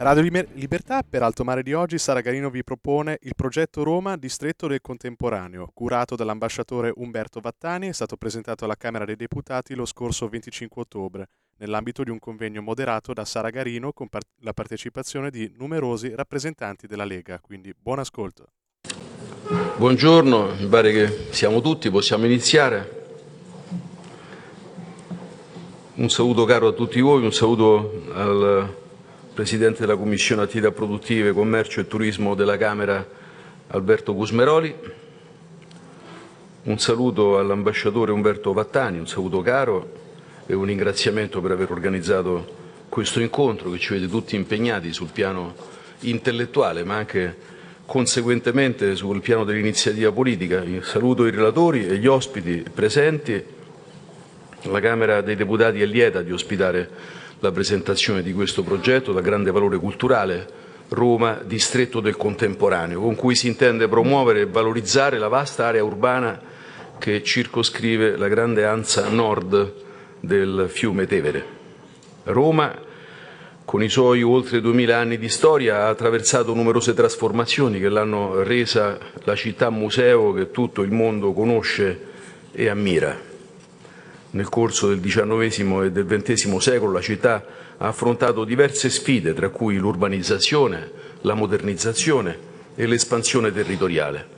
Radio Libertà, per Alto Mare di oggi, Sara Garino vi propone il progetto Roma, distretto del contemporaneo, curato dall'ambasciatore Umberto Vattani, è stato presentato alla Camera dei Deputati lo scorso 25 ottobre, nell'ambito di un convegno moderato da Sara Garino con par- la partecipazione di numerosi rappresentanti della Lega. Quindi buon ascolto. Buongiorno, mi pare che siamo tutti, possiamo iniziare. Un saluto caro a tutti voi, un saluto al Presidente della Commissione Attività Produttive, Commercio e Turismo della Camera Alberto Gusmeroli. Un saluto all'ambasciatore Umberto Vattani, un saluto caro e un ringraziamento per aver organizzato questo incontro che ci vede tutti impegnati sul piano intellettuale ma anche conseguentemente sul piano dell'iniziativa politica. Saluto i relatori e gli ospiti presenti. La Camera dei Deputati è lieta di ospitare la presentazione di questo progetto da grande valore culturale Roma, distretto del contemporaneo, con cui si intende promuovere e valorizzare la vasta area urbana che circoscrive la grande ansa nord del fiume Tevere. Roma, con i suoi oltre duemila anni di storia, ha attraversato numerose trasformazioni che l'hanno resa la città museo che tutto il mondo conosce e ammira. Nel corso del XIX e del XX secolo la città ha affrontato diverse sfide, tra cui l'urbanizzazione, la modernizzazione e l'espansione territoriale.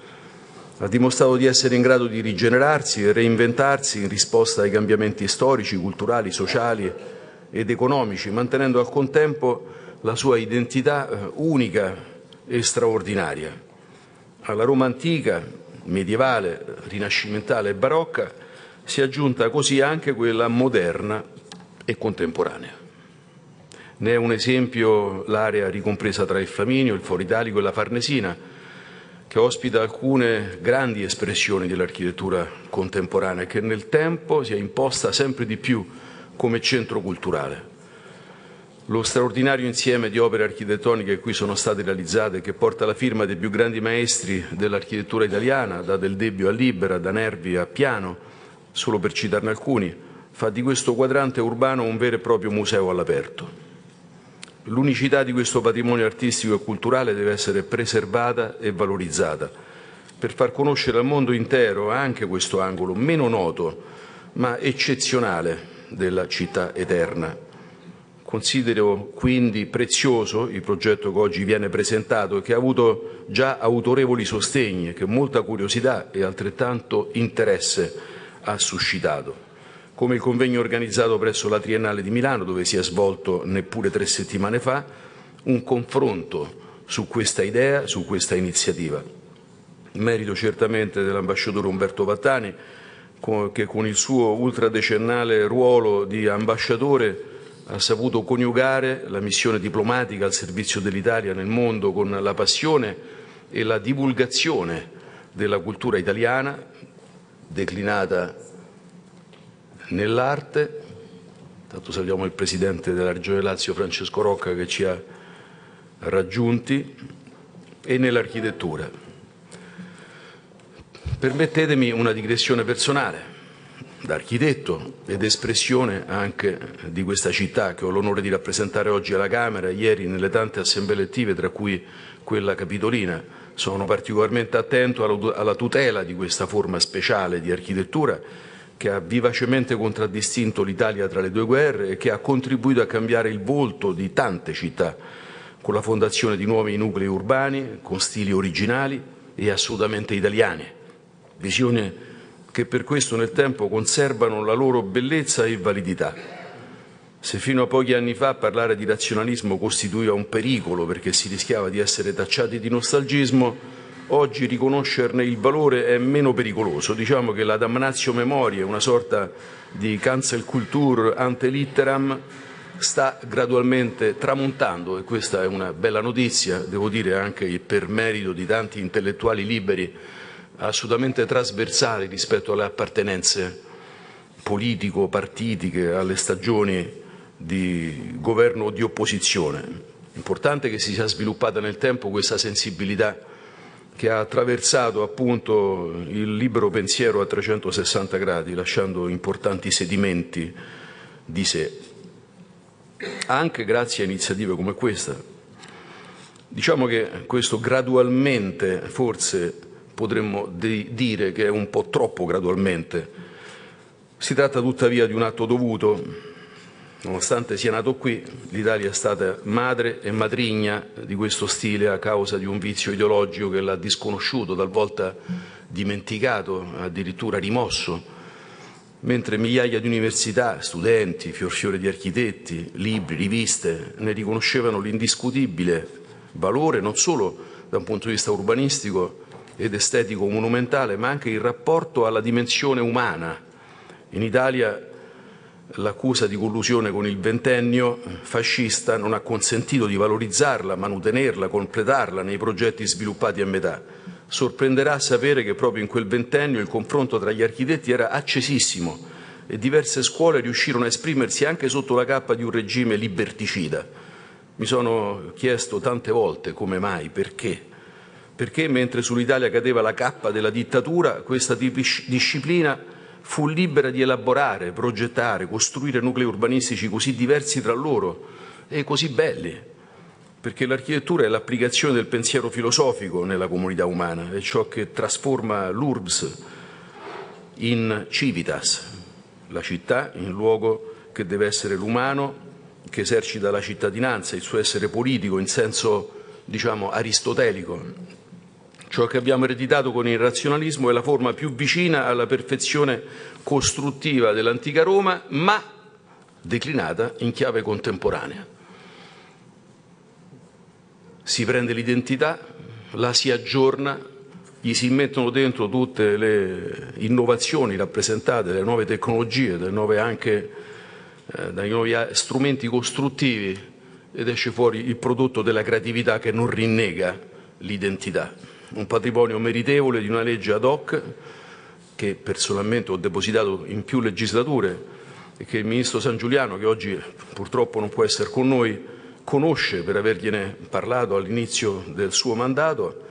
Ha dimostrato di essere in grado di rigenerarsi e reinventarsi in risposta ai cambiamenti storici, culturali, sociali ed economici, mantenendo al contempo la sua identità eh, unica e straordinaria. Alla Roma antica, medievale, rinascimentale e barocca si è aggiunta così anche quella moderna e contemporanea. Ne è un esempio l'area ricompresa tra il Flaminio, il Foro Italico e la Farnesina, che ospita alcune grandi espressioni dell'architettura contemporanea che nel tempo si è imposta sempre di più come centro culturale. Lo straordinario insieme di opere architettoniche che qui sono state realizzate, che porta la firma dei più grandi maestri dell'architettura italiana, da Del Debbio a Libera, da Nervi a Piano, solo per citarne alcuni, fa di questo quadrante urbano un vero e proprio museo all'aperto. L'unicità di questo patrimonio artistico e culturale deve essere preservata e valorizzata per far conoscere al mondo intero anche questo angolo meno noto ma eccezionale della città eterna. Considero quindi prezioso il progetto che oggi viene presentato e che ha avuto già autorevoli sostegni che molta curiosità e altrettanto interesse ha suscitato, come il convegno organizzato presso la Triennale di Milano, dove si è svolto neppure tre settimane fa, un confronto su questa idea, su questa iniziativa. Merito certamente dell'ambasciatore Umberto Vattani, che con il suo ultradecennale ruolo di ambasciatore ha saputo coniugare la missione diplomatica al servizio dell'Italia nel mondo con la passione e la divulgazione della cultura italiana, declinata nell'arte. Tanto salutiamo il Presidente della Regione Lazio, Francesco Rocca, che ci ha raggiunti, e nell'architettura. Permettetemi una digressione personale da architetto ed espressione anche di questa città che ho l'onore di rappresentare oggi alla Camera, ieri nelle tante assemblee elettive, tra cui quella capitolina, sono particolarmente attento alla tutela di questa forma speciale di architettura che ha vivacemente contraddistinto l'Italia tra le due guerre e che ha contribuito a cambiare il volto di tante città con la fondazione di nuovi nuclei urbani con stili originali e assolutamente italiani. Visioni che per questo nel tempo conservano la loro bellezza e validità. Se fino a pochi anni fa parlare di razionalismo costituiva un pericolo perché si rischiava di essere tacciati di nostalgismo, oggi riconoscerne il valore è meno pericoloso. Diciamo che la damnatio memoria, una sorta di cancel culture ante litteram, sta gradualmente tramontando e questa è una bella notizia, devo dire anche per merito di tanti intellettuali liberi, assolutamente trasversali rispetto alle appartenenze politico-partitiche, alle stagioni di governo o di opposizione. Importante che si sia sviluppata nel tempo questa sensibilità che ha attraversato appunto il libero pensiero a 360 gradi, lasciando importanti sedimenti di sé, anche grazie a iniziative come questa. Diciamo che questo gradualmente forse potremmo dire che è un po' troppo gradualmente. Si tratta tuttavia di un atto dovuto, Nonostante sia nato qui, l'Italia è stata madre e matrigna di questo stile a causa di un vizio ideologico che l'ha disconosciuto, talvolta dimenticato, addirittura rimosso, mentre migliaia di università, studenti, fior di architetti, libri, riviste ne riconoscevano l'indiscutibile valore non solo da un punto di vista urbanistico ed estetico monumentale, ma anche il rapporto alla dimensione umana. In Italia l'accusa di collusione con il ventennio fascista non ha consentito di valorizzarla, manutenerla, completarla nei progetti sviluppati a metà. Sorprenderà sapere che proprio in quel ventennio il confronto tra gli architetti era accesissimo e diverse scuole riuscirono a esprimersi anche sotto la cappa di un regime liberticida. Mi sono chiesto tante volte come mai, perché. Perché mentre sull'Italia cadeva la cappa della dittatura, questa disciplina fu libera di elaborare, progettare, costruire nuclei urbanistici così diversi tra loro e così belli, perché l'architettura è l'applicazione del pensiero filosofico nella comunità umana, è ciò che trasforma l'urbs in civitas, la città in luogo che deve essere l'umano, che esercita la cittadinanza, il suo essere politico in senso, diciamo, aristotelico, Ciò che abbiamo ereditato con il razionalismo è la forma più vicina alla perfezione costruttiva dell'antica Roma, ma declinata in chiave contemporanea. Si prende l'identità, la si aggiorna, gli si mettono dentro tutte le innovazioni rappresentate dalle nuove tecnologie, dalle nuove anche, eh, dai nuovi strumenti costruttivi ed esce fuori il prodotto della creatività che non rinnega l'identità un patrimonio meritevole di una legge ad hoc che personalmente ho depositato in più legislature e che il Ministro San Giuliano, che oggi purtroppo non può essere con noi, conosce per avergliene parlato all'inizio del suo mandato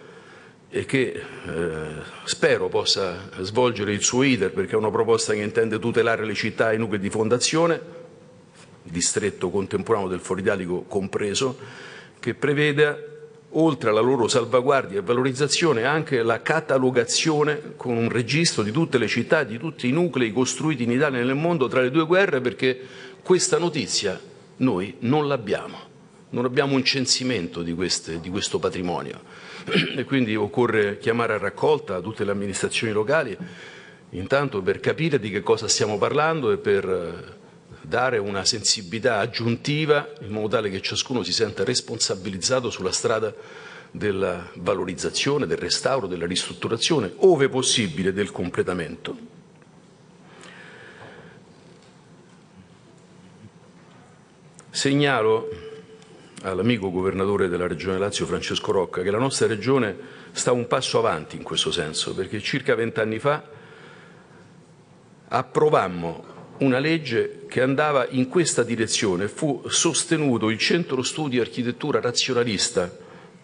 e che eh, spero possa svolgere il suo iter perché è una proposta che intende tutelare le città e i nuclei di fondazione, distretto contemporaneo del Foro Italico compreso, che prevede oltre alla loro salvaguardia e valorizzazione, anche la catalogazione con un registro di tutte le città, di tutti i nuclei costruiti in Italia e nel mondo tra le due guerre, perché questa notizia noi non l'abbiamo. Non abbiamo un censimento di, queste, di questo patrimonio e quindi occorre chiamare a raccolta tutte le amministrazioni locali, intanto per capire di che cosa stiamo parlando e per dare una sensibilità aggiuntiva in modo tale che ciascuno si senta responsabilizzato sulla strada della valorizzazione, del restauro, della ristrutturazione, ove possibile del completamento. Segnalo all'amico governatore della Regione Lazio Francesco Rocca che la nostra Regione sta un passo avanti in questo senso, perché circa vent'anni fa approvammo una legge che andava in questa direzione. Fu sostenuto il Centro Studi Architettura Razionalista,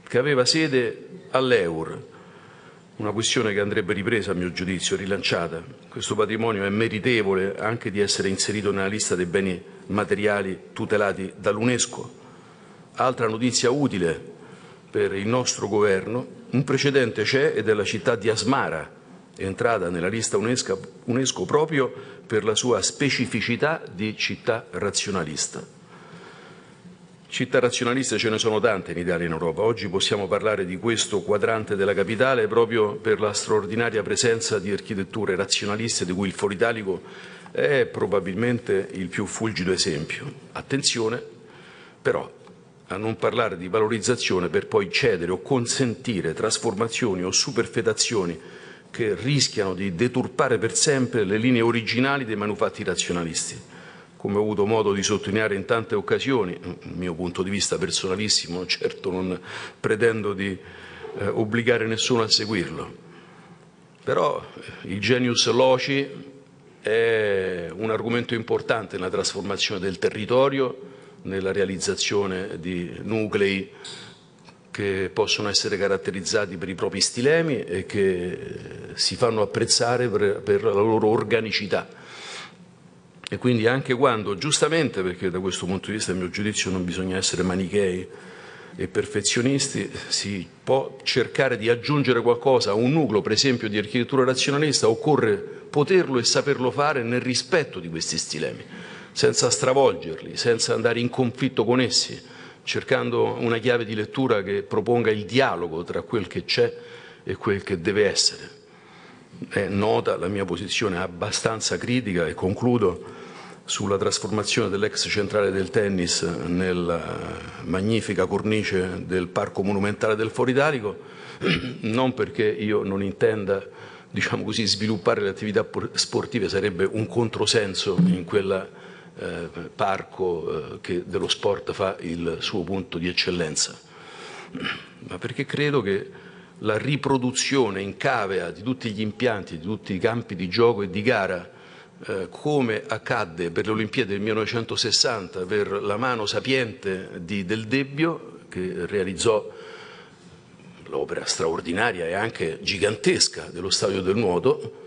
che aveva sede all'Eur, una questione che andrebbe ripresa, a mio giudizio, rilanciata. Questo patrimonio è meritevole anche di essere inserito nella lista dei beni materiali tutelati dall'UNESCO. Altra notizia utile per il nostro governo, un precedente c'è ed è la città di Asmara, entrata nella lista UNESCO, UNESCO proprio per la sua specificità di città razionalista. Città razionaliste ce ne sono tante in Italia e in Europa. Oggi possiamo parlare di questo quadrante della capitale proprio per la straordinaria presenza di architetture razionaliste di cui il Foro Italico è probabilmente il più fulgido esempio. Attenzione però a non parlare di valorizzazione per poi cedere o consentire trasformazioni o superfetazioni che rischiano di deturpare per sempre le linee originali dei manufatti razionalisti. Come ho avuto modo di sottolineare in tante occasioni, il mio punto di vista personalissimo, certo non pretendo di eh, obbligare nessuno a seguirlo, però eh, il genius loci è un argomento importante nella trasformazione del territorio, nella realizzazione di nuclei che possono essere caratterizzati per i propri stilemi e che si fanno apprezzare per, per la loro organicità. E quindi anche quando, giustamente, perché da questo punto di vista, a mio giudizio, non bisogna essere manichei e perfezionisti, si può cercare di aggiungere qualcosa a un nucleo, per esempio, di architettura razionalista, occorre poterlo e saperlo fare nel rispetto di questi stilemi, senza stravolgerli, senza andare in conflitto con essi cercando una chiave di lettura che proponga il dialogo tra quel che c'è e quel che deve essere. È nota la mia posizione abbastanza critica e concludo sulla trasformazione dell'ex centrale del tennis nella magnifica cornice del Parco Monumentale del Foro Italico, non perché io non intenda diciamo così, sviluppare le attività sportive, sarebbe un controsenso in quella eh, parco eh, che dello sport fa il suo punto di eccellenza, ma perché credo che la riproduzione in cavea di tutti gli impianti, di tutti i campi di gioco e di gara, eh, come accadde per le Olimpiadi del 1960 per la mano sapiente di Del Debbio, che realizzò l'opera straordinaria e anche gigantesca dello Stadio del Nuoto,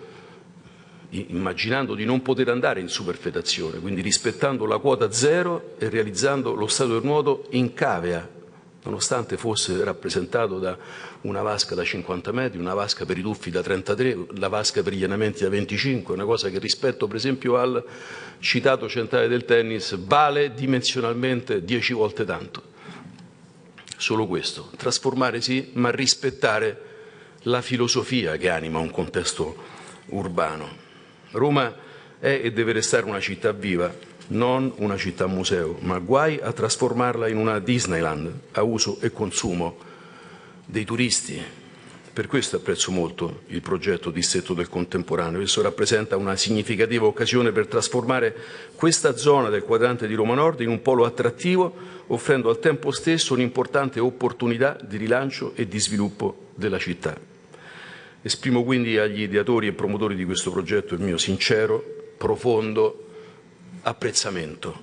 immaginando di non poter andare in superfetazione, quindi rispettando la quota zero e realizzando lo stato del nuoto in cavea, nonostante fosse rappresentato da una vasca da 50 metri, una vasca per i tuffi da 33, la vasca per gli allenamenti da 25, una cosa che rispetto per esempio al citato centrale del tennis vale dimensionalmente 10 volte tanto. Solo questo, trasformare sì, ma rispettare la filosofia che anima un contesto urbano. Roma è e deve restare una città viva, non una città museo, ma guai a trasformarla in una Disneyland a uso e consumo dei turisti. Per questo apprezzo molto il progetto Distretto del Contemporaneo. Esso rappresenta una significativa occasione per trasformare questa zona del quadrante di Roma Nord in un polo attrattivo, offrendo al tempo stesso un'importante opportunità di rilancio e di sviluppo della città. Esprimo quindi agli ideatori e promotori di questo progetto il mio sincero, profondo apprezzamento,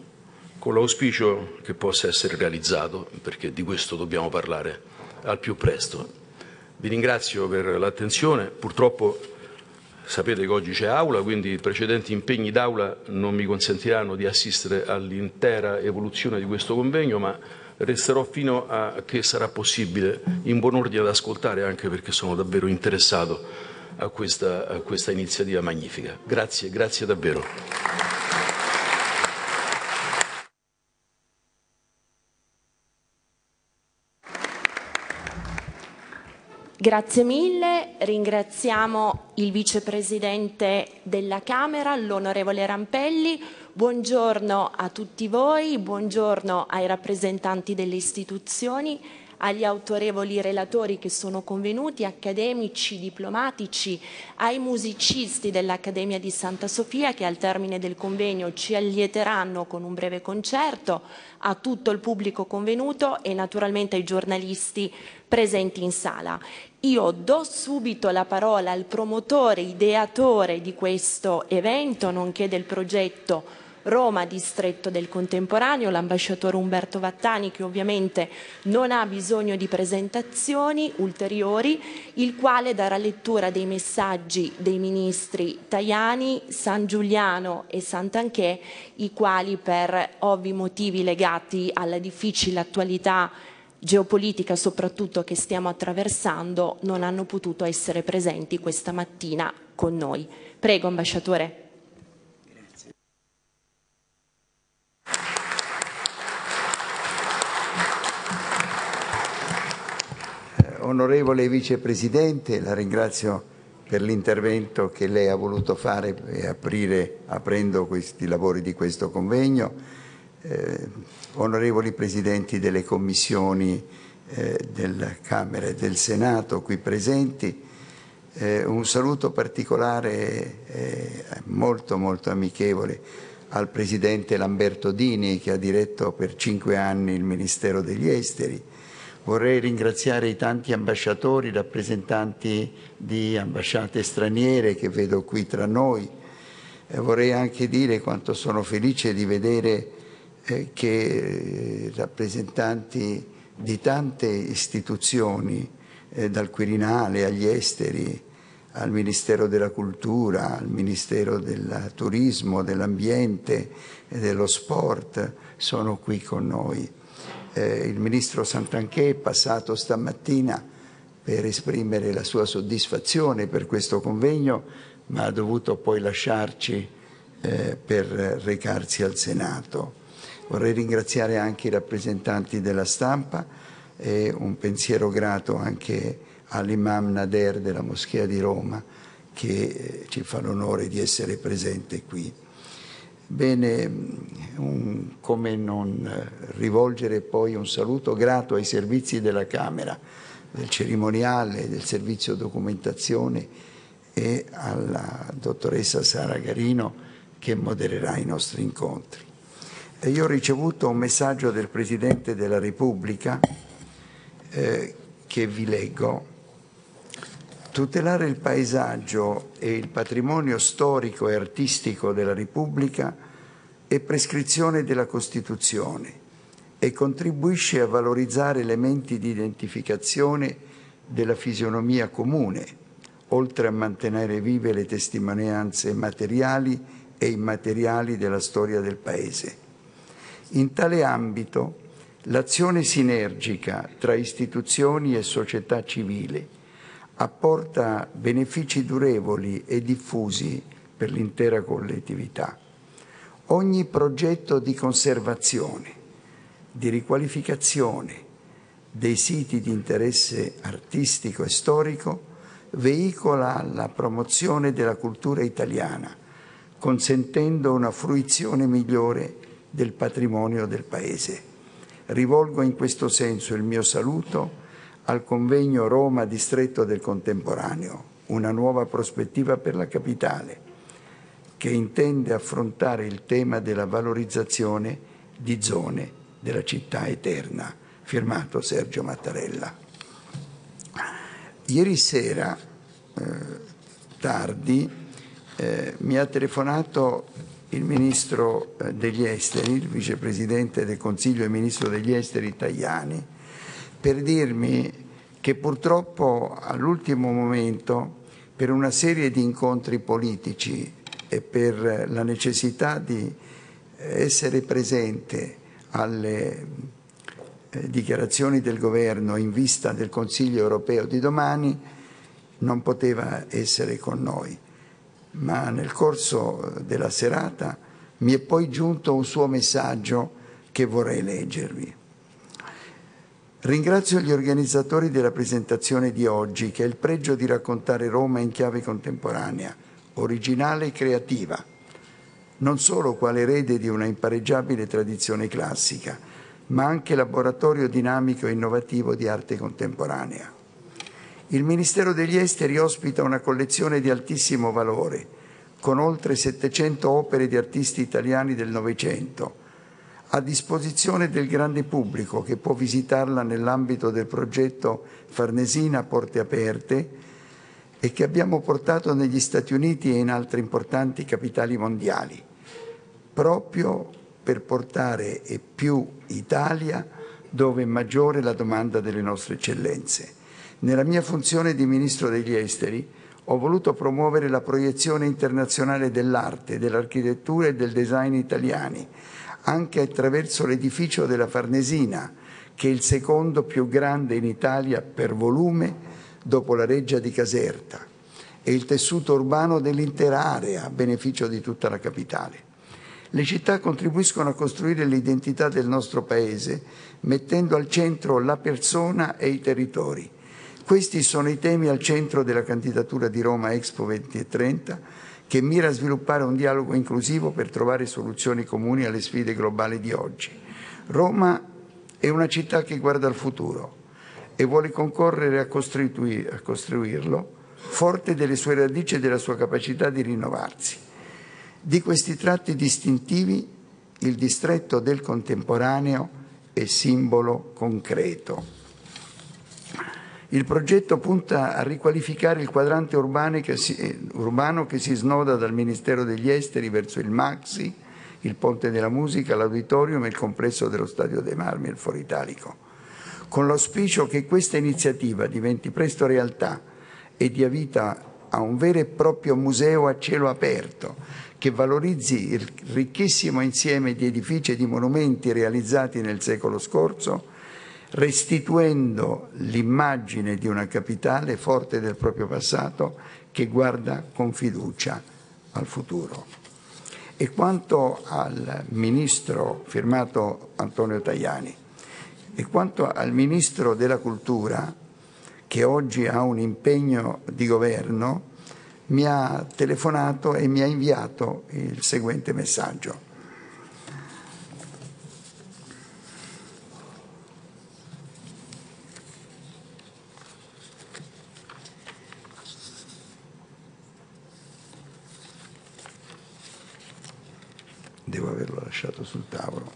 con l'auspicio che possa essere realizzato, perché di questo dobbiamo parlare al più presto. Vi ringrazio per l'attenzione, purtroppo sapete che oggi c'è aula, quindi i precedenti impegni d'aula non mi consentiranno di assistere all'intera evoluzione di questo convegno, ma resterò fino a che sarà possibile in buon ordine ad ascoltare anche perché sono davvero interessato a questa, a questa iniziativa magnifica. Grazie, grazie davvero. Grazie mille, ringraziamo il vicepresidente della Camera, l'onorevole Rampelli. Buongiorno a tutti voi, buongiorno ai rappresentanti delle istituzioni, agli autorevoli relatori che sono convenuti, accademici, diplomatici, ai musicisti dell'Accademia di Santa Sofia che al termine del convegno ci allieteranno con un breve concerto, a tutto il pubblico convenuto e naturalmente ai giornalisti presenti in sala. Io do subito la parola al promotore, ideatore di questo evento, nonché del progetto Roma, distretto del contemporaneo, l'ambasciatore Umberto Vattani che ovviamente non ha bisogno di presentazioni ulteriori, il quale darà lettura dei messaggi dei ministri Tajani, San Giuliano e Sant'Anché, i quali per ovvi motivi legati alla difficile attualità geopolitica soprattutto che stiamo attraversando non hanno potuto essere presenti questa mattina con noi. Prego, ambasciatore. Onorevole Vicepresidente, la ringrazio per l'intervento che lei ha voluto fare e aprire, aprendo questi lavori di questo convegno. Eh, onorevoli Presidenti delle Commissioni eh, della Camera e del Senato qui presenti, eh, un saluto particolare eh, molto molto amichevole al Presidente Lamberto Dini che ha diretto per cinque anni il Ministero degli Esteri, Vorrei ringraziare i tanti ambasciatori, rappresentanti di ambasciate straniere che vedo qui tra noi, Eh, vorrei anche dire quanto sono felice di vedere eh, che eh, rappresentanti di tante istituzioni, eh, dal Quirinale agli esteri, al Ministero della Cultura, al Ministero del Turismo, dell'Ambiente e dello Sport, sono qui con noi. Eh, il Ministro Santanchè è passato stamattina per esprimere la sua soddisfazione per questo convegno, ma ha dovuto poi lasciarci eh, per recarsi al Senato. Vorrei ringraziare anche i rappresentanti della stampa e un pensiero grato anche all'imam Nader della Moschea di Roma che eh, ci fa l'onore di essere presente qui. Bene, un, come non rivolgere poi un saluto grato ai servizi della Camera, del cerimoniale, del servizio documentazione e alla dottoressa Sara Garino che modererà i nostri incontri. E io ho ricevuto un messaggio del Presidente della Repubblica eh, che vi leggo. Tutelare il paesaggio e il patrimonio storico e artistico della Repubblica è prescrizione della Costituzione e contribuisce a valorizzare elementi di identificazione della fisionomia comune, oltre a mantenere vive le testimonianze materiali e immateriali della storia del Paese. In tale ambito, l'azione sinergica tra istituzioni e società civile apporta benefici durevoli e diffusi per l'intera collettività. Ogni progetto di conservazione, di riqualificazione dei siti di interesse artistico e storico veicola la promozione della cultura italiana, consentendo una fruizione migliore del patrimonio del Paese. Rivolgo in questo senso il mio saluto al convegno Roma Distretto del Contemporaneo, una nuova prospettiva per la capitale, che intende affrontare il tema della valorizzazione di zone della città eterna, firmato Sergio Mattarella. Ieri sera, eh, tardi, eh, mi ha telefonato il ministro eh, degli esteri, il vicepresidente del Consiglio e ministro degli esteri Tajani, per dirmi che purtroppo all'ultimo momento, per una serie di incontri politici e per la necessità di essere presente alle eh, dichiarazioni del governo in vista del Consiglio europeo di domani, non poteva essere con noi. Ma nel corso della serata mi è poi giunto un suo messaggio che vorrei leggervi. Ringrazio gli organizzatori della presentazione di oggi che ha il pregio di raccontare Roma in chiave contemporanea, originale e creativa, non solo quale erede di una impareggiabile tradizione classica, ma anche laboratorio dinamico e innovativo di arte contemporanea. Il Ministero degli Esteri ospita una collezione di altissimo valore, con oltre 700 opere di artisti italiani del Novecento, a disposizione del grande pubblico che può visitarla nell'ambito del progetto Farnesina Porte Aperte e che abbiamo portato negli Stati Uniti e in altre importanti capitali mondiali, proprio per portare più Italia dove è maggiore la domanda delle nostre eccellenze. Nella mia funzione di Ministro degli Esteri ho voluto promuovere la proiezione internazionale dell'arte, dell'architettura e del design italiani, anche attraverso l'edificio della Farnesina, che è il secondo più grande in Italia per volume dopo la Reggia di Caserta e il tessuto urbano dell'intera area a beneficio di tutta la capitale. Le città contribuiscono a costruire l'identità del nostro Paese, mettendo al centro la persona e i territori. Questi sono i temi al centro della candidatura di Roma Expo 2030 che mira a sviluppare un dialogo inclusivo per trovare soluzioni comuni alle sfide globali di oggi. Roma è una città che guarda al futuro e vuole concorrere a, costruir, a costruirlo, forte delle sue radici e della sua capacità di rinnovarsi. Di questi tratti distintivi il distretto del contemporaneo è simbolo concreto. Il progetto punta a riqualificare il quadrante che si, urbano che si snoda dal Ministero degli Esteri verso il Maxi, il Ponte della Musica, l'Auditorium e il complesso dello Stadio dei Marmi e il Foro Italico, con l'auspicio che questa iniziativa diventi presto realtà e dia vita a un vero e proprio museo a cielo aperto che valorizzi il ricchissimo insieme di edifici e di monumenti realizzati nel secolo scorso, restituendo l'immagine di una capitale forte del proprio passato che guarda con fiducia al futuro. E quanto al ministro firmato Antonio Tajani, e quanto al ministro della cultura, che oggi ha un impegno di governo, mi ha telefonato e mi ha inviato il seguente messaggio. Devo averlo lasciato sul tavolo.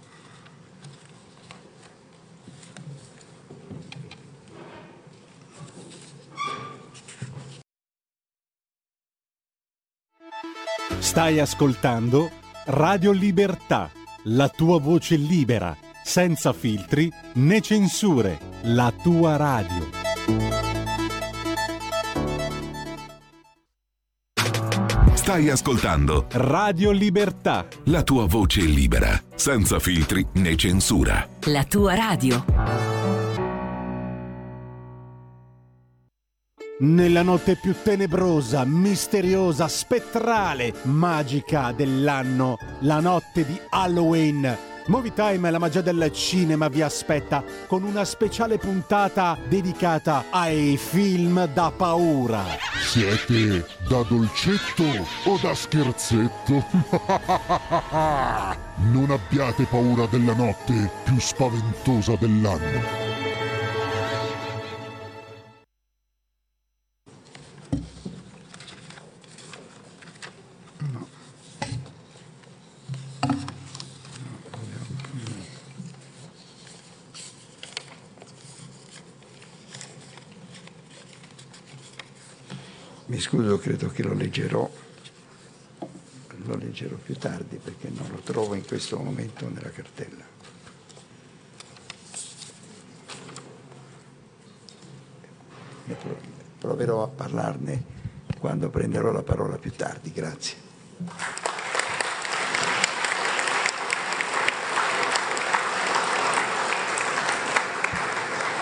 Stai ascoltando Radio Libertà, la tua voce libera, senza filtri né censure, la tua radio. Stai ascoltando Radio Libertà, la tua voce libera, senza filtri né censura. La tua radio. Nella notte più tenebrosa, misteriosa, spettrale, magica dell'anno, la notte di Halloween. Movie Time la magia del cinema vi aspetta con una speciale puntata dedicata ai film da paura. Siete da dolcetto o da scherzetto? non abbiate paura della notte più spaventosa dell'anno. Mi scuso, credo che lo leggerò, lo leggerò più tardi perché non lo trovo in questo momento nella cartella. Proverò a parlarne quando prenderò la parola più tardi. Grazie.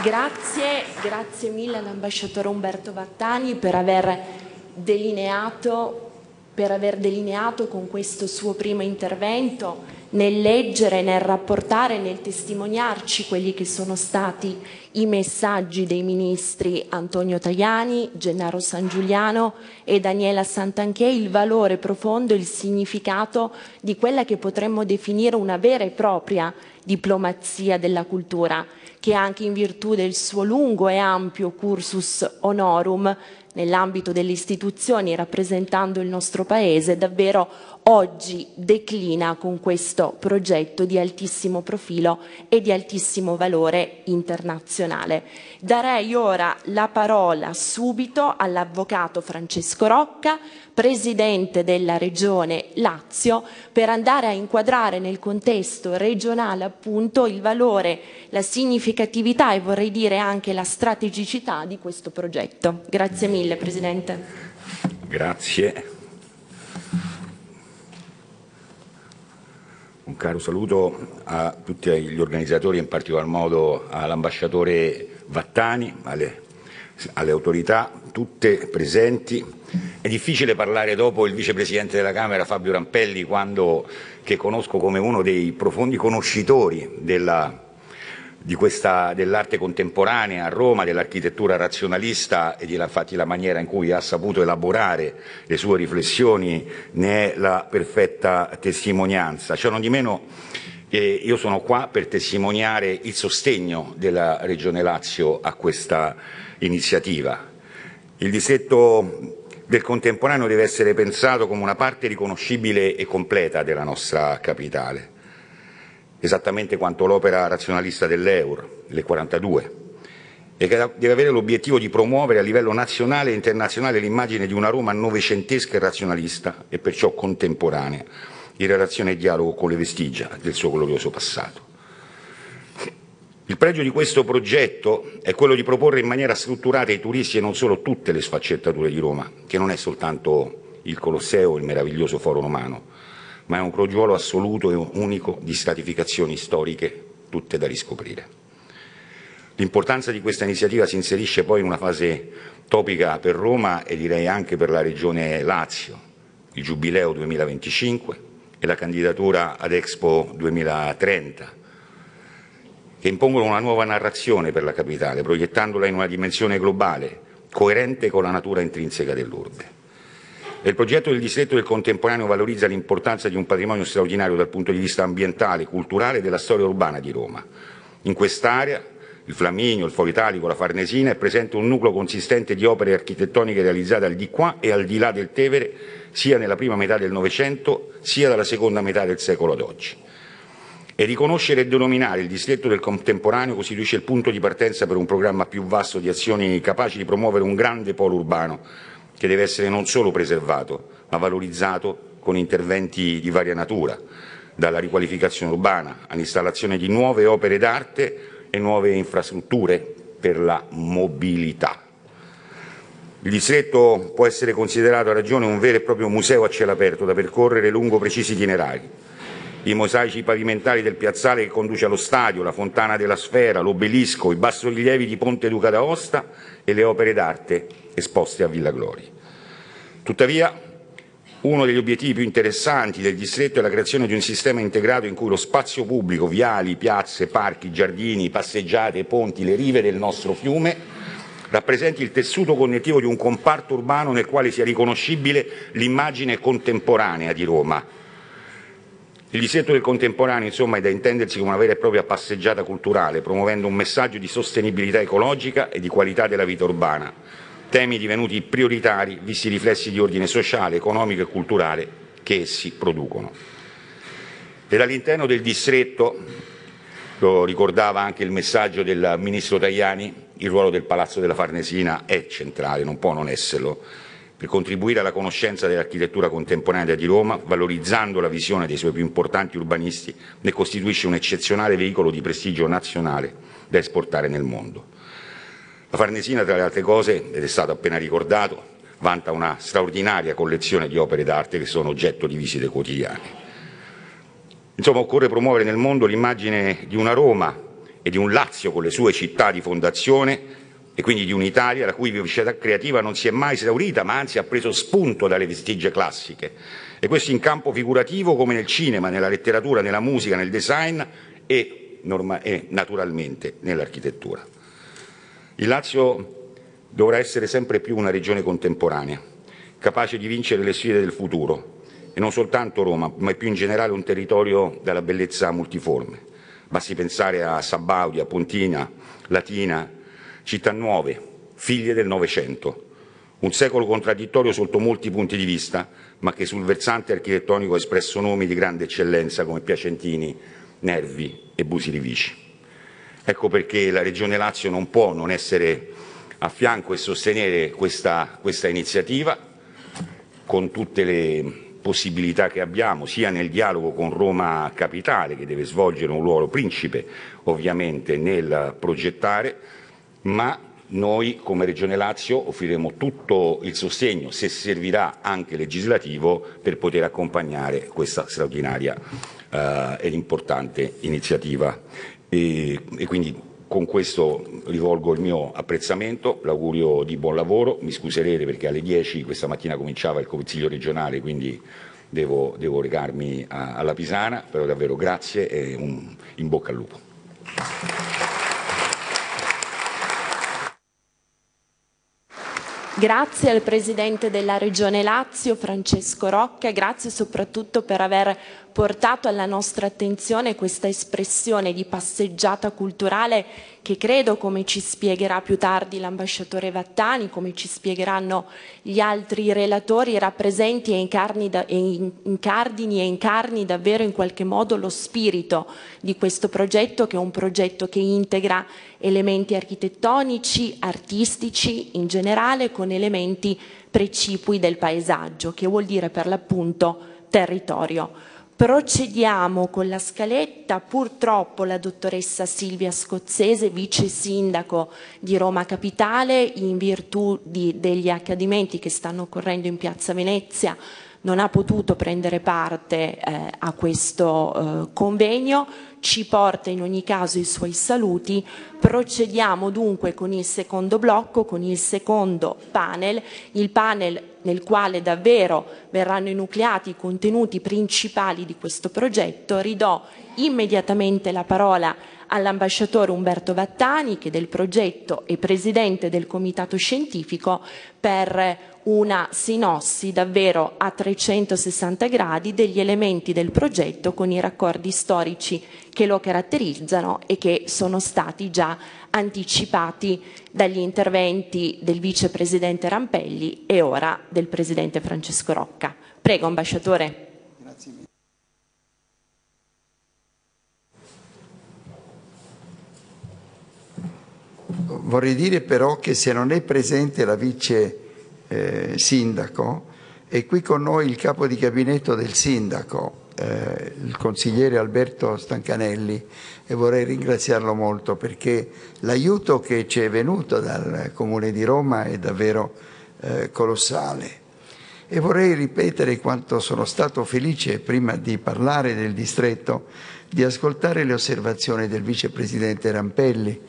Grazie, grazie mille all'ambasciatore Umberto Vattani per aver delineato, per aver delineato con questo suo primo intervento nel leggere, nel rapportare, nel testimoniarci quelli che sono stati i messaggi dei ministri Antonio Tajani, Gennaro San Giuliano e Daniela Santanché, il valore profondo, il significato di quella che potremmo definire una vera e propria diplomazia della cultura, che anche in virtù del suo lungo e ampio cursus honorum nell'ambito delle istituzioni rappresentando il nostro Paese, davvero oggi declina con questo progetto di altissimo profilo e di altissimo valore internazionale. Darei ora la parola subito all'avvocato Francesco Rocca, presidente della regione Lazio, per andare a inquadrare nel contesto regionale appunto il valore, la significatività e vorrei dire anche la strategicità di questo progetto. Grazie mille Presidente. Grazie. Un caro saluto a tutti gli organizzatori, in particolar modo all'ambasciatore Vattani, alle, alle autorità tutte presenti. È difficile parlare dopo il vicepresidente della Camera Fabio Rampelli, quando, che conosco come uno dei profondi conoscitori della, dell'arte contemporanea a Roma, dell'architettura razionalista e infatti la maniera in cui ha saputo elaborare le sue riflessioni ne è la perfetta testimonianza. Ciò non di meno eh, io sono qua per testimoniare il sostegno della Regione Lazio a questa iniziativa. Il distretto del contemporaneo deve essere pensato come una parte riconoscibile e completa della nostra capitale, esattamente quanto l'opera razionalista dell'Eur, le 42. e che deve avere l'obiettivo di promuovere a livello nazionale e internazionale l'immagine di una Roma novecentesca e razionalista e perciò contemporanea, in relazione e dialogo con le vestigia del suo glorioso passato. Il pregio di questo progetto è quello di proporre in maniera strutturata ai turisti e non solo tutte le sfaccettature di Roma, che non è soltanto il Colosseo il meraviglioso Foro Romano, ma è un crogiuolo assoluto e unico di stratificazioni storiche tutte da riscoprire. L'importanza di questa iniziativa si inserisce poi in una fase topica per Roma e direi anche per la Regione Lazio, il Giubileo 2025 e la candidatura ad Expo 2030, che impongono una nuova narrazione per la capitale, proiettandola in una dimensione globale, coerente con la natura intrinseca dell'urbe. Il progetto del distretto del contemporaneo valorizza l'importanza di un patrimonio straordinario dal punto di vista ambientale, culturale e della storia urbana di Roma. In quest'area il Flaminio, il Foro Italico, la Farnesina, è presente un nucleo consistente di opere architettoniche realizzate al di qua e al di là del Tevere, sia nella prima metà del Novecento, sia dalla seconda metà del secolo ad oggi. E riconoscere e denominare il distretto del contemporaneo costituisce il punto di partenza per un programma più vasto di azioni capaci di promuovere un grande polo urbano che deve essere non solo preservato, ma valorizzato con interventi di varia natura, dalla riqualificazione urbana all'installazione di nuove opere d'arte e nuove infrastrutture per la mobilità. Il distretto può essere considerato a ragione un vero e proprio museo a cielo aperto da percorrere lungo precisi itinerari. I mosaici pavimentali del piazzale che conduce allo stadio, la fontana della sfera, l'obelisco, i bassorilievi di Ponte Duca d'Aosta e le opere d'arte esposte a Villa Glori. Tuttavia, uno degli obiettivi più interessanti del distretto è la creazione di un sistema integrato in cui lo spazio pubblico, viali, piazze, parchi, giardini, passeggiate, ponti, le rive del nostro fiume rappresenti il tessuto connettivo di un comparto urbano nel quale sia riconoscibile l'immagine contemporanea di Roma. Il distretto del contemporaneo, insomma, è da intendersi come una vera e propria passeggiata culturale, promuovendo un messaggio di sostenibilità ecologica e di qualità della vita urbana, temi divenuti prioritari visti i riflessi di ordine sociale, economico e culturale che essi producono. E dall'interno del distretto, lo ricordava anche il messaggio del Ministro Tajani, il ruolo del Palazzo della Farnesina è centrale, non può non esserlo, per contribuire alla conoscenza dell'architettura contemporanea di Roma, valorizzando la visione dei suoi più importanti urbanisti, ne costituisce un eccezionale veicolo di prestigio nazionale da esportare nel mondo. La Farnesina, tra le altre cose, ed è stato appena ricordato, vanta una straordinaria collezione di opere d'arte che sono oggetto di visite quotidiane. Insomma, occorre promuovere nel mondo l'immagine di una Roma e di un Lazio con le sue città di fondazione e quindi di un'Italia la cui vivacità creativa non si è mai esaurita, ma anzi ha preso spunto dalle vestigie classiche. E questo in campo figurativo come nel cinema, nella letteratura, nella musica, nel design e, e naturalmente nell'architettura. Il Lazio dovrà essere sempre più una regione contemporanea, capace di vincere le sfide del futuro, e non soltanto Roma, ma più in generale un territorio dalla bellezza multiforme. Basti pensare a Sabaudia, Pontina, Latina, città nuove, figlie del Novecento. Un secolo contraddittorio sotto molti punti di vista, ma che sul versante architettonico ha espresso nomi di grande eccellenza come Piacentini, Nervi e Busirivici. Ecco perché la Regione Lazio non può non essere a fianco e sostenere questa, questa iniziativa con tutte le possibilità che abbiamo, sia nel dialogo con Roma Capitale, che deve svolgere un ruolo principe ovviamente nel progettare, ma noi come Regione Lazio offriremo tutto il sostegno, se servirà anche legislativo, per poter accompagnare questa straordinaria eh, ed importante iniziativa e, e quindi con questo rivolgo il mio apprezzamento, l'augurio di buon lavoro, mi scuserete perché alle 10 questa mattina cominciava il Consiglio regionale, quindi devo, devo recarmi a, alla Pisana, però davvero grazie e un, in bocca al lupo. Grazie al Presidente della Regione Lazio, Francesco Rocca, grazie soprattutto per aver portato alla nostra attenzione questa espressione di passeggiata culturale che credo, come ci spiegherà più tardi l'ambasciatore Vattani, come ci spiegheranno gli altri relatori, rappresenti e, da, e incardini e incarni davvero in qualche modo lo spirito di questo progetto, che è un progetto che integra elementi architettonici, artistici in generale, con elementi precipui del paesaggio, che vuol dire per l'appunto territorio. Procediamo con la scaletta, purtroppo la dottoressa Silvia Scozzese, vice sindaco di Roma Capitale, in virtù di, degli accadimenti che stanno occorrendo in Piazza Venezia, non ha potuto prendere parte eh, a questo eh, convegno, ci porta in ogni caso i suoi saluti. Procediamo dunque con il secondo blocco, con il secondo panel, il panel nel quale davvero verranno enucleati i contenuti principali di questo progetto. Ridò immediatamente la parola all'ambasciatore Umberto Vattani, che del progetto è presidente del comitato scientifico, per una sinossi davvero a 360 gradi degli elementi del progetto con i raccordi storici che lo caratterizzano e che sono stati già anticipati dagli interventi del vicepresidente Rampelli e ora del presidente Francesco Rocca. Prego, ambasciatore. Vorrei dire però che se non è presente la vice eh, sindaco è qui con noi il capo di gabinetto del sindaco, eh, il consigliere Alberto Stancanelli e vorrei ringraziarlo molto perché l'aiuto che ci è venuto dal Comune di Roma è davvero eh, colossale. E vorrei ripetere quanto sono stato felice prima di parlare del distretto di ascoltare le osservazioni del vicepresidente Rampelli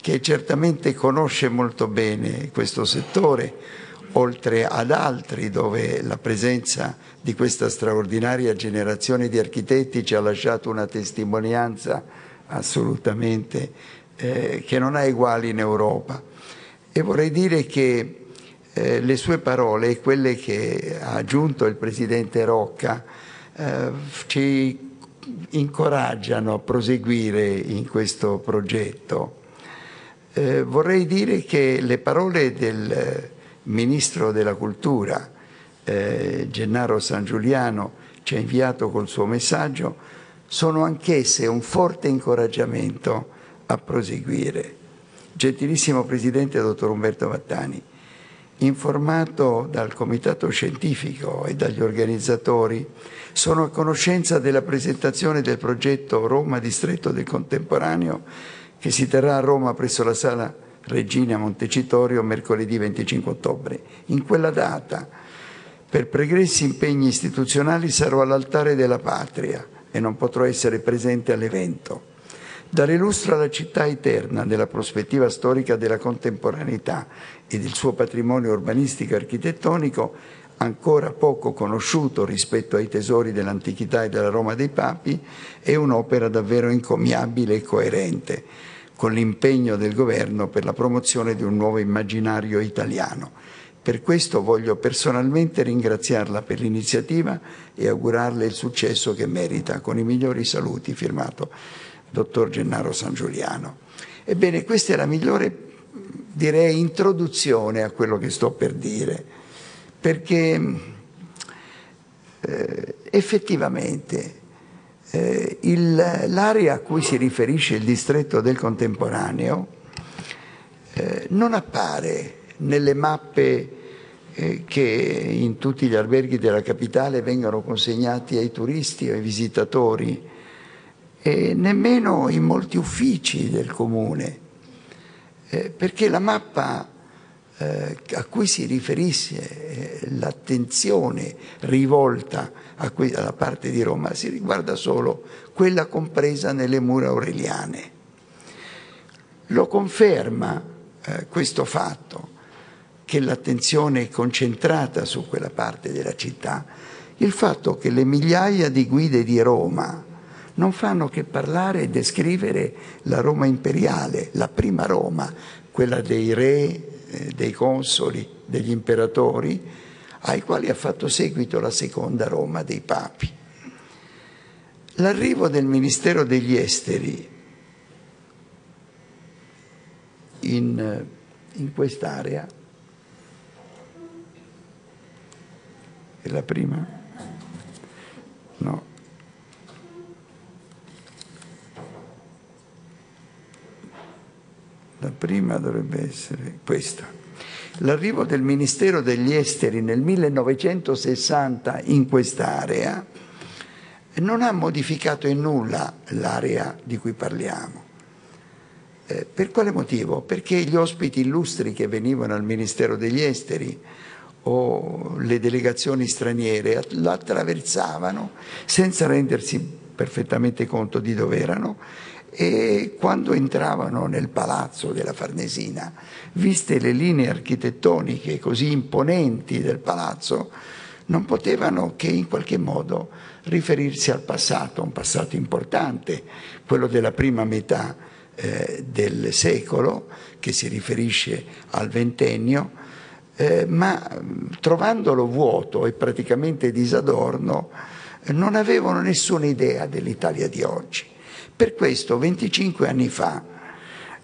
che certamente conosce molto bene questo settore, oltre ad altri dove la presenza di questa straordinaria generazione di architetti ci ha lasciato una testimonianza assolutamente eh, che non ha uguali in Europa. E vorrei dire che eh, le sue parole e quelle che ha aggiunto il Presidente Rocca eh, ci incoraggiano a proseguire in questo progetto eh, vorrei dire che le parole del Ministro della Cultura, eh, Gennaro San Giuliano, ci ha inviato col suo messaggio, sono anch'esse un forte incoraggiamento a proseguire. Gentilissimo Presidente Dottor Umberto Vattani, informato dal Comitato Scientifico e dagli organizzatori, sono a conoscenza della presentazione del progetto Roma Distretto del Contemporaneo che si terrà a Roma presso la sala Regina Montecitorio mercoledì 25 ottobre. In quella data, per pregressi impegni istituzionali, sarò all'altare della patria e non potrò essere presente all'evento. Dare lustro alla città eterna nella prospettiva storica della contemporaneità e del suo patrimonio urbanistico e architettonico ancora poco conosciuto rispetto ai tesori dell'antichità e della Roma dei Papi, è un'opera davvero incommiabile e coerente con l'impegno del governo per la promozione di un nuovo immaginario italiano. Per questo voglio personalmente ringraziarla per l'iniziativa e augurarle il successo che merita. Con i migliori saluti, firmato dottor Gennaro San Giuliano. Ebbene, questa è la migliore, direi, introduzione a quello che sto per dire, perché eh, effettivamente eh, l'area a cui si riferisce il distretto del contemporaneo eh, non appare nelle mappe eh, che in tutti gli alberghi della capitale vengono consegnati ai turisti o ai visitatori e nemmeno in molti uffici del comune, eh, perché la mappa eh, a cui si riferisse eh, l'attenzione rivolta que- alla parte di Roma si riguarda solo quella compresa nelle mura aureliane. Lo conferma eh, questo fatto, che l'attenzione è concentrata su quella parte della città, il fatto che le migliaia di guide di Roma non fanno che parlare e descrivere la Roma imperiale, la prima Roma, quella dei re, dei consoli, degli imperatori, ai quali ha fatto seguito la seconda Roma dei papi. L'arrivo del Ministero degli Esteri in, in quest'area. È la prima? No. La prima dovrebbe essere questa. L'arrivo del Ministero degli Esteri nel 1960 in quest'area non ha modificato in nulla l'area di cui parliamo. Eh, per quale motivo? Perché gli ospiti illustri che venivano al Ministero degli Esteri o le delegazioni straniere lo attraversavano senza rendersi perfettamente conto di dove erano e quando entravano nel palazzo della Farnesina, viste le linee architettoniche così imponenti del palazzo, non potevano che in qualche modo riferirsi al passato, un passato importante, quello della prima metà eh, del secolo, che si riferisce al ventennio, eh, ma trovandolo vuoto e praticamente disadorno, non avevano nessuna idea dell'Italia di oggi. Per questo 25 anni fa,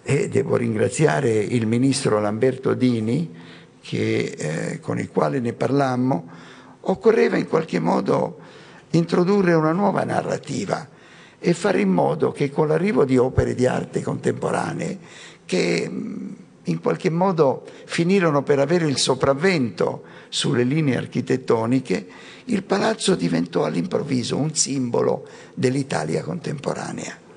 e devo ringraziare il ministro Lamberto Dini, che, eh, con il quale ne parlammo, occorreva in qualche modo introdurre una nuova narrativa e fare in modo che con l'arrivo di opere di arte contemporanee, che in qualche modo finirono per avere il sopravvento sulle linee architettoniche, il palazzo diventò all'improvviso un simbolo dell'Italia contemporanea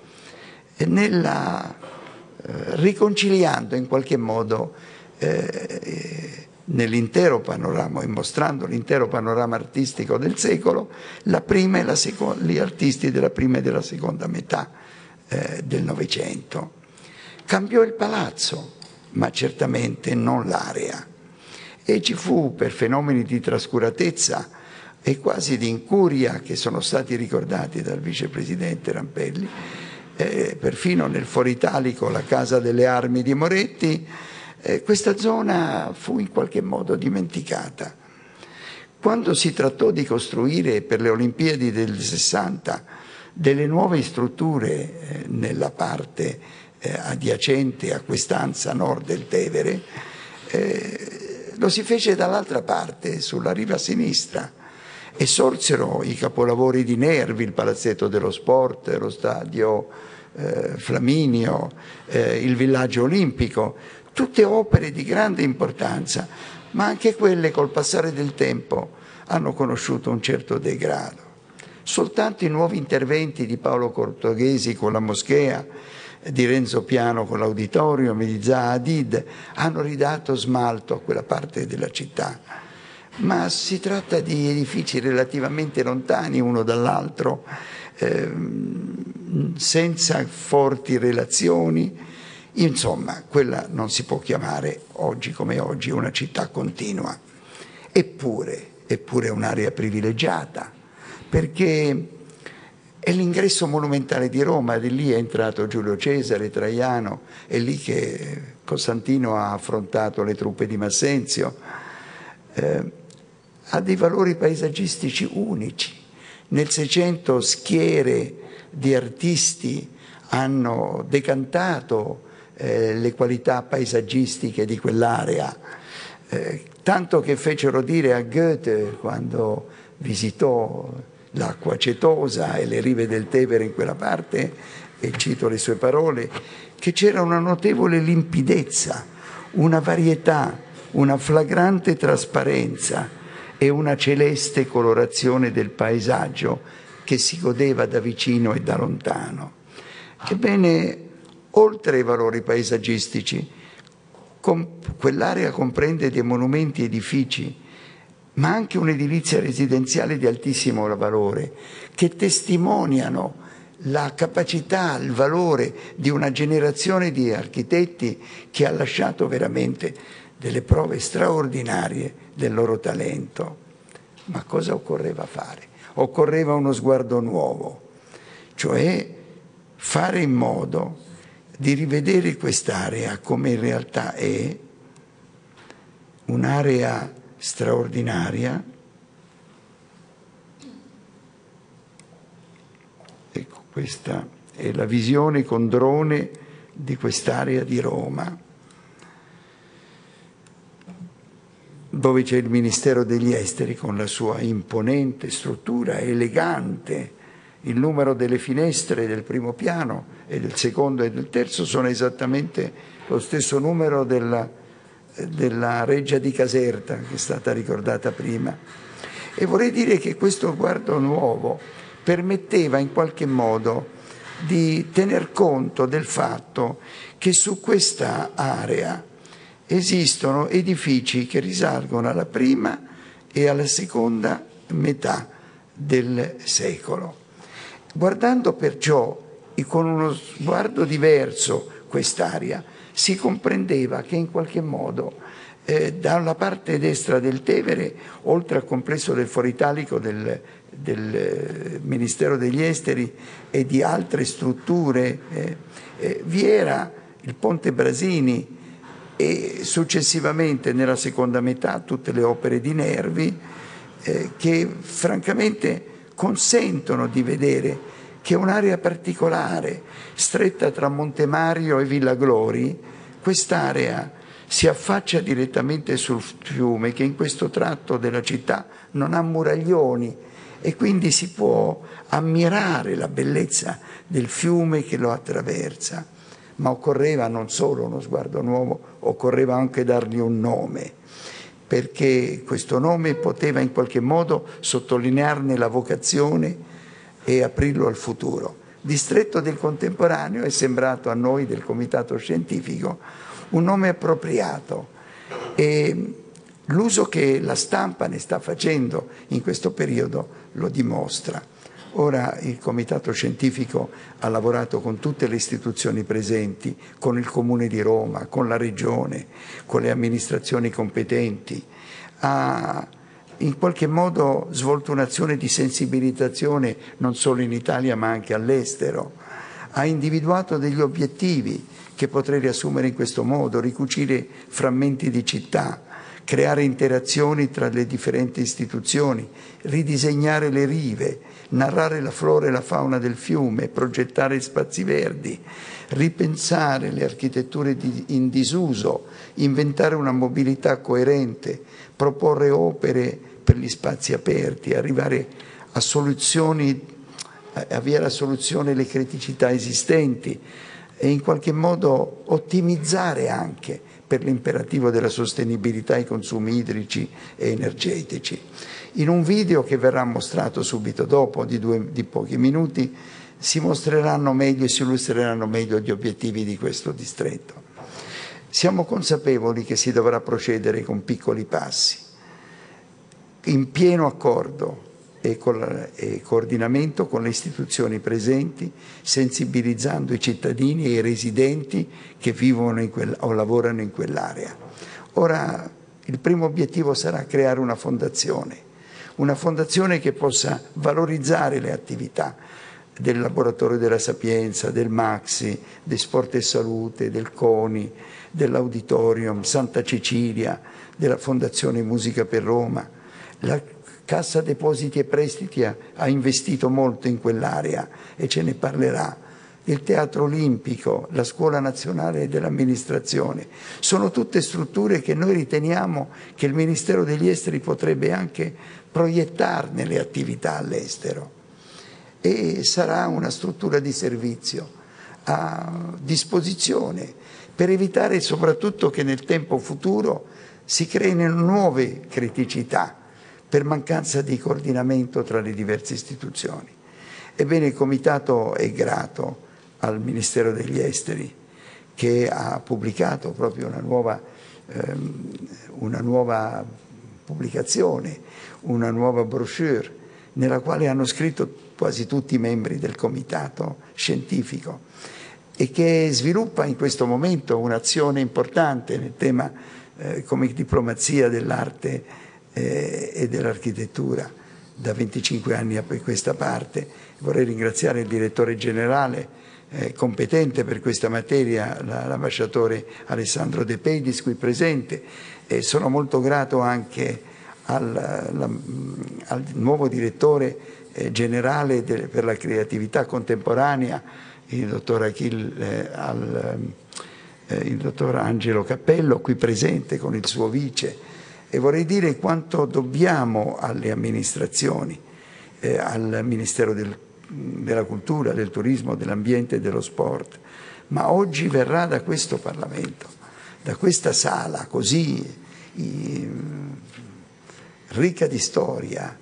nella, eh, riconciliando in qualche modo eh, nell'intero panorama e mostrando l'intero panorama artistico del secolo seconda, gli artisti della prima e della seconda metà eh, del Novecento. Cambiò il palazzo, ma certamente non l'area. E ci fu per fenomeni di trascuratezza e quasi di incuria che sono stati ricordati dal vicepresidente Rampelli, eh, perfino nel Foro Italico, la Casa delle Armi di Moretti, eh, questa zona fu in qualche modo dimenticata. Quando si trattò di costruire per le Olimpiadi del 60 delle nuove strutture eh, nella parte eh, adiacente a quest'anza nord del Tevere, eh, lo si fece dall'altra parte, sulla riva sinistra, e sorsero i capolavori di Nervi, il Palazzetto dello Sport, lo Stadio eh, Flaminio, eh, il Villaggio Olimpico, tutte opere di grande importanza, ma anche quelle col passare del tempo hanno conosciuto un certo degrado. Soltanto i nuovi interventi di Paolo Cortoghesi con la moschea, di Renzo Piano con l'auditorium di Zaha Hadid hanno ridato smalto a quella parte della città ma si tratta di edifici relativamente lontani uno dall'altro, eh, senza forti relazioni. Insomma, quella non si può chiamare oggi come oggi una città continua. Eppure, eppure è un'area privilegiata, perché è l'ingresso monumentale di Roma, di lì è entrato Giulio Cesare, Traiano, è lì che Costantino ha affrontato le truppe di Massenzio. Eh, ha dei valori paesaggistici unici. Nel Seicento schiere di artisti hanno decantato eh, le qualità paesaggistiche di quell'area, eh, tanto che fecero dire a Goethe quando visitò l'acqua cetosa e le rive del Tevere in quella parte, e cito le sue parole, che c'era una notevole limpidezza, una varietà, una flagrante trasparenza e una celeste colorazione del paesaggio che si godeva da vicino e da lontano. Ebbene, oltre ai valori paesaggistici, quell'area comprende dei monumenti edifici, ma anche un'edilizia residenziale di altissimo valore, che testimoniano la capacità, il valore di una generazione di architetti che ha lasciato veramente delle prove straordinarie del loro talento. Ma cosa occorreva fare? Occorreva uno sguardo nuovo, cioè fare in modo di rivedere quest'area come in realtà è un'area straordinaria. Ecco, questa è la visione con drone di quest'area di Roma dove c'è il Ministero degli Esteri con la sua imponente struttura, elegante, il numero delle finestre del primo piano e del secondo e del terzo sono esattamente lo stesso numero della, della Reggia di Caserta che è stata ricordata prima. E vorrei dire che questo sguardo nuovo permetteva in qualche modo di tener conto del fatto che su questa area esistono edifici che risalgono alla prima e alla seconda metà del secolo. Guardando perciò con uno sguardo diverso quest'area, si comprendeva che in qualche modo eh, dalla parte destra del Tevere, oltre al complesso del Foro Italico del, del eh, Ministero degli Esteri e di altre strutture, eh, eh vi era il Ponte Brasini e successivamente nella seconda metà tutte le opere di Nervi eh, che francamente consentono di vedere che un'area particolare, stretta tra Montemario e Villa Glori, quest'area si affaccia direttamente sul fiume che in questo tratto della città non ha muraglioni e quindi si può ammirare la bellezza del fiume che lo attraversa. Ma occorreva non solo uno sguardo nuovo, occorreva anche dargli un nome perché questo nome poteva in qualche modo sottolinearne la vocazione e aprirlo al futuro. Distretto del contemporaneo è sembrato a noi del Comitato Scientifico un nome appropriato e l'uso che la stampa ne sta facendo in questo periodo lo dimostra. Ora il Comitato Scientifico ha lavorato con tutte le istituzioni presenti, con il Comune di Roma, con la Regione, con le amministrazioni competenti, ha in qualche modo svolto un'azione di sensibilizzazione non solo in Italia ma anche all'estero, ha individuato degli obiettivi che potrei riassumere in questo modo, ricucire frammenti di città, creare interazioni tra le differenti istituzioni, ridisegnare le rive, narrare la flora e la fauna del fiume, progettare spazi verdi, ripensare le architetture in disuso, inventare una mobilità coerente, proporre opere per gli spazi aperti, arrivare a soluzioni, avviare a soluzione le criticità esistenti e in qualche modo ottimizzare anche per l'imperativo della sostenibilità i consumi idrici e energetici. In un video che verrà mostrato subito dopo, di, due, di pochi minuti, si mostreranno meglio e si illustreranno meglio gli obiettivi di questo distretto. Siamo consapevoli che si dovrà procedere con piccoli passi, in pieno accordo e, con, e coordinamento con le istituzioni presenti, sensibilizzando i cittadini e i residenti che vivono quel, o lavorano in quell'area. Ora il primo obiettivo sarà creare una fondazione, una fondazione che possa valorizzare le attività del Laboratorio della Sapienza, del Maxi, del Sport e Salute, del CONI, dell'Auditorium, Santa Cecilia, della Fondazione Musica per Roma. La Cassa Depositi e Prestiti ha investito molto in quell'area e ce ne parlerà. Il Teatro Olimpico, la Scuola Nazionale dell'Amministrazione, sono tutte strutture che noi riteniamo che il Ministero degli Esteri potrebbe anche proiettarne le attività all'estero e sarà una struttura di servizio a disposizione per evitare soprattutto che nel tempo futuro si creino nuove criticità per mancanza di coordinamento tra le diverse istituzioni. Ebbene, il Comitato è grato al Ministero degli Esteri che ha pubblicato proprio una nuova, ehm, una nuova pubblicazione, una nuova brochure nella quale hanno scritto quasi tutti i membri del comitato scientifico e che sviluppa in questo momento un'azione importante nel tema eh, come diplomazia dell'arte eh, e dell'architettura da 25 anni a questa parte. Vorrei ringraziare il direttore generale eh, competente per questa materia, l'ambasciatore Alessandro De Pedis qui presente e sono molto grato anche al, la, al nuovo direttore eh, generale de, per la creatività contemporanea, il dottor, Achille, eh, al, eh, il dottor Angelo Cappello, qui presente con il suo vice, e vorrei dire quanto dobbiamo alle amministrazioni, eh, al Ministero del, della Cultura, del Turismo, dell'Ambiente e dello Sport, ma oggi verrà da questo Parlamento, da questa sala così i, ricca di storia,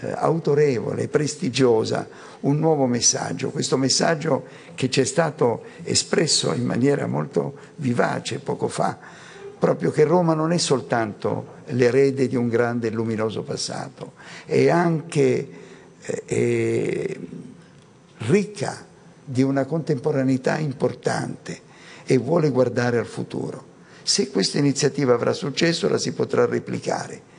eh, autorevole, prestigiosa, un nuovo messaggio, questo messaggio che ci è stato espresso in maniera molto vivace poco fa proprio che Roma non è soltanto l'erede di un grande e luminoso passato, è anche eh, è ricca di una contemporaneità importante e vuole guardare al futuro. Se questa iniziativa avrà successo la si potrà replicare.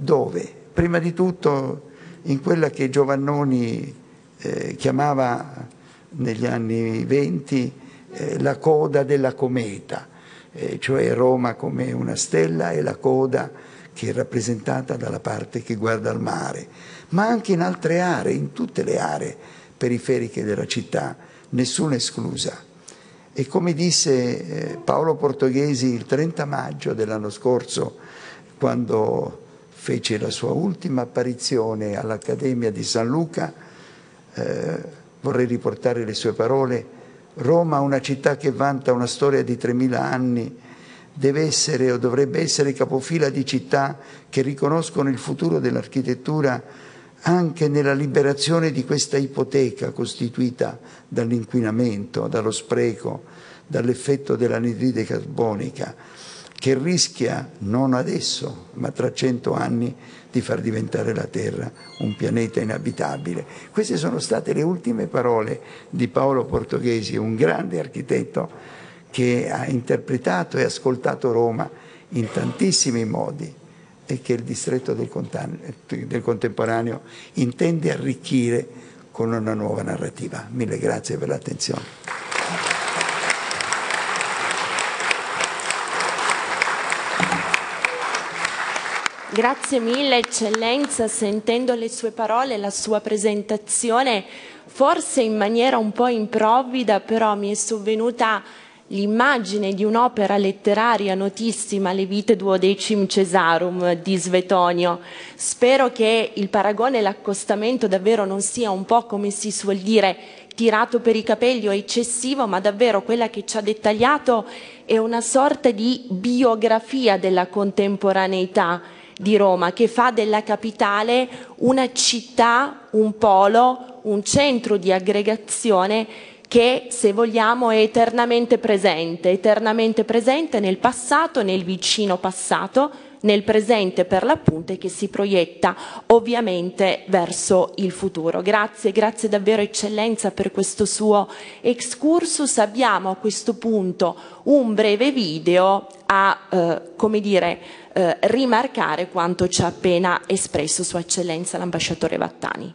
Dove? Prima di tutto in quella che Giovannoni eh, chiamava negli anni venti eh, la coda della cometa, eh, cioè Roma come una stella e la coda che è rappresentata dalla parte che guarda al mare, ma anche in altre aree, in tutte le aree periferiche della città, nessuna esclusa. E come disse eh, Paolo Portoghesi il 30 maggio dell'anno scorso, quando fece la sua ultima apparizione all'Accademia di San Luca, eh, vorrei riportare le sue parole, Roma, una città che vanta una storia di 3.000 anni, deve essere o dovrebbe essere capofila di città che riconoscono il futuro dell'architettura anche nella liberazione di questa ipoteca costituita dall'inquinamento, dallo spreco, dall'effetto dell'anidride carbonica, che rischia, non adesso, ma tra cento anni, di far diventare la Terra un pianeta inabitabile. Queste sono state le ultime parole di Paolo Portoghesi, un grande architetto che ha interpretato e ascoltato Roma in tantissimi modi e che il distretto del, del contemporaneo intende arricchire con una nuova narrativa. Mille grazie per l'attenzione. Grazie mille eccellenza, sentendo le sue parole, la sua presentazione, forse in maniera un po' improvvida, però mi è sovvenuta l'immagine di un'opera letteraria notissima, Le vite duodecim Cesarum di Svetonio. Spero che il paragone e l'accostamento davvero non sia un po' come si suol dire tirato per i capelli o eccessivo, ma davvero quella che ci ha dettagliato è una sorta di biografia della contemporaneità di Roma, che fa della capitale una città, un polo, un centro di aggregazione che, se vogliamo, è eternamente presente, eternamente presente nel passato, nel vicino passato, nel presente per l'appunto e che si proietta ovviamente verso il futuro. Grazie, grazie davvero eccellenza per questo suo excursus. Abbiamo a questo punto un breve video a, eh, come dire, eh, rimarcare quanto ci ha appena espresso Sua Eccellenza l'ambasciatore Vattani.